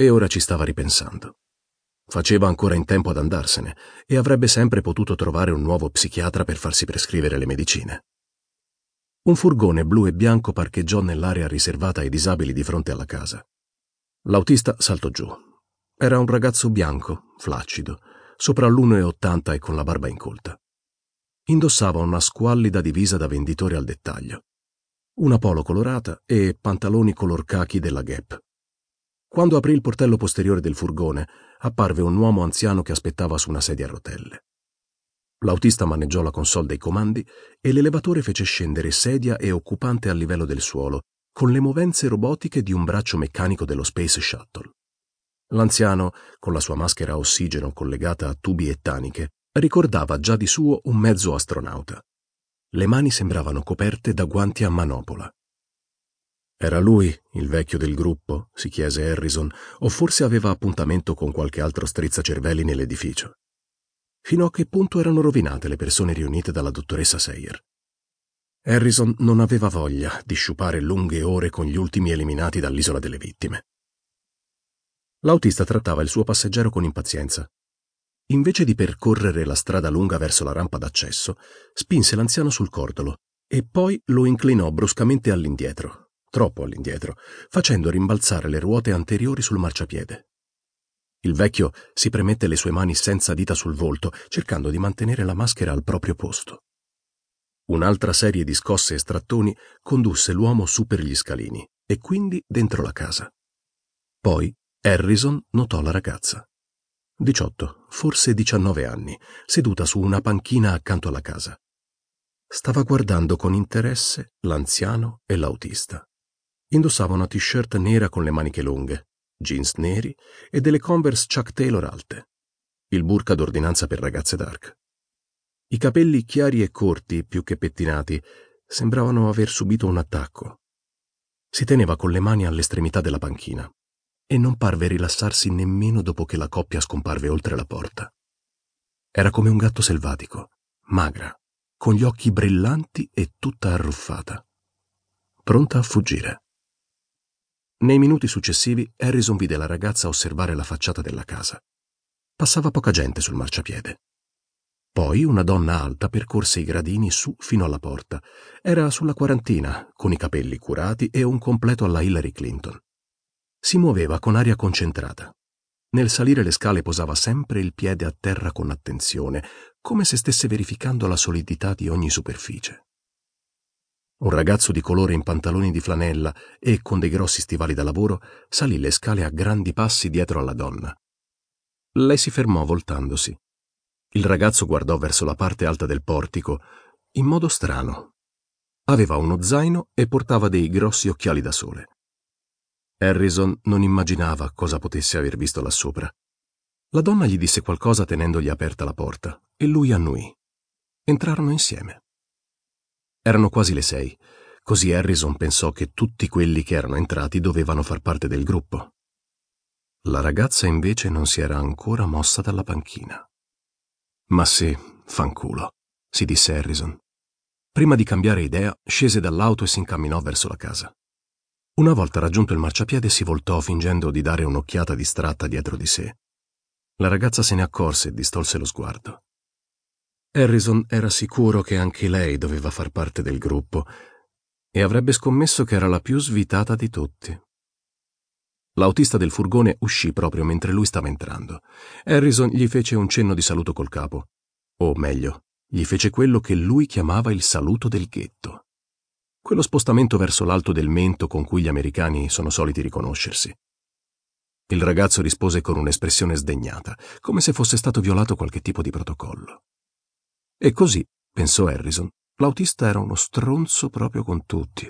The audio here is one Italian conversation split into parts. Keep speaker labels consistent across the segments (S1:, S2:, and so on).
S1: e ora ci stava ripensando. Faceva ancora in tempo ad andarsene e avrebbe sempre potuto trovare un nuovo psichiatra per farsi prescrivere le medicine. Un furgone blu e bianco parcheggiò nell'area riservata ai disabili di fronte alla casa. L'autista saltò giù. Era un ragazzo bianco, flaccido, sopra l'1,80 e con la barba incolta. Indossava una squallida divisa da venditore al dettaglio, una polo colorata e pantaloni color cachi della Gap. Quando aprì il portello posteriore del furgone, apparve un uomo anziano che aspettava su una sedia a rotelle. L'autista maneggiò la console dei comandi e l'elevatore fece scendere sedia e occupante a livello del suolo, con le movenze robotiche di un braccio meccanico dello Space Shuttle. L'anziano, con la sua maschera a ossigeno collegata a tubi e taniche, ricordava già di suo un mezzo astronauta. Le mani sembravano coperte da guanti a manopola. Era lui, il vecchio del gruppo, si chiese Harrison, o forse aveva appuntamento con qualche altro strizzacervelli nell'edificio. Fino a che punto erano rovinate le persone riunite dalla dottoressa Sayer? Harrison non aveva voglia di sciupare lunghe ore con gli ultimi eliminati dall'isola delle vittime. L'autista trattava il suo passeggero con impazienza. Invece di percorrere la strada lunga verso la rampa d'accesso, spinse l'anziano sul cordolo e poi lo inclinò bruscamente all'indietro, troppo all'indietro, facendo rimbalzare le ruote anteriori sul marciapiede. Il vecchio si premette le sue mani senza dita sul volto, cercando di mantenere la maschera al proprio posto. Un'altra serie di scosse e strattoni condusse l'uomo su per gli scalini e quindi dentro la casa. Poi Harrison notò la ragazza. 18, forse 19 anni, seduta su una panchina accanto alla casa. Stava guardando con interesse l'anziano e l'autista. Indossava una t-shirt nera con le maniche lunghe, jeans neri e delle Converse Chuck Taylor alte. Il burka d'ordinanza per ragazze dark. I capelli chiari e corti, più che pettinati, sembravano aver subito un attacco. Si teneva con le mani all'estremità della panchina e non parve rilassarsi nemmeno dopo che la coppia scomparve oltre la porta. Era come un gatto selvatico, magra, con gli occhi brillanti e tutta arruffata, pronta a fuggire. Nei minuti successivi Harrison vide la ragazza osservare la facciata della casa. Passava poca gente sul marciapiede. Poi una donna alta percorse i gradini su fino alla porta. Era sulla quarantina, con i capelli curati e un completo alla Hillary Clinton. Si muoveva con aria concentrata. Nel salire le scale posava sempre il piede a terra con attenzione, come se stesse verificando la solidità di ogni superficie. Un ragazzo di colore in pantaloni di flanella e con dei grossi stivali da lavoro salì le scale a grandi passi dietro alla donna. Lei si fermò voltandosi. Il ragazzo guardò verso la parte alta del portico, in modo strano. Aveva uno zaino e portava dei grossi occhiali da sole. Harrison non immaginava cosa potesse aver visto là sopra. La donna gli disse qualcosa tenendogli aperta la porta e lui annuì. Entrarono insieme. Erano quasi le sei, così Harrison pensò che tutti quelli che erano entrati dovevano far parte del gruppo. La ragazza invece non si era ancora mossa dalla panchina. Ma sì, fanculo, si disse Harrison. Prima di cambiare idea, scese dall'auto e si incamminò verso la casa. Una volta raggiunto il marciapiede si voltò fingendo di dare un'occhiata distratta dietro di sé. La ragazza se ne accorse e distolse lo sguardo. Harrison era sicuro che anche lei doveva far parte del gruppo e avrebbe scommesso che era la più svitata di tutti. L'autista del furgone uscì proprio mentre lui stava entrando. Harrison gli fece un cenno di saluto col capo, o meglio, gli fece quello che lui chiamava il saluto del ghetto. Quello spostamento verso l'alto del mento con cui gli americani sono soliti riconoscersi. Il ragazzo rispose con un'espressione sdegnata, come se fosse stato violato qualche tipo di protocollo. E così, pensò Harrison, l'autista era uno stronzo proprio con tutti,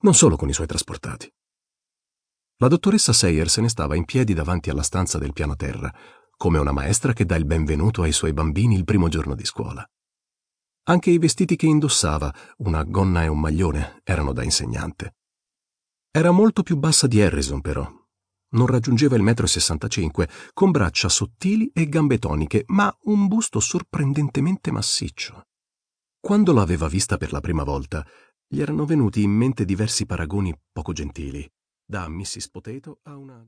S1: non solo con i suoi trasportati. La dottoressa Sayer se ne stava in piedi davanti alla stanza del piano terra, come una maestra che dà il benvenuto ai suoi bambini il primo giorno di scuola. Anche i vestiti che indossava, una gonna e un maglione, erano da insegnante. Era molto più bassa di Harrison, però, non raggiungeva il metro e 65, con braccia sottili e gambe toniche, ma un busto sorprendentemente massiccio. Quando l'aveva vista per la prima volta, gli erano venuti in mente diversi paragoni poco gentili, da Mrs. Potato a una...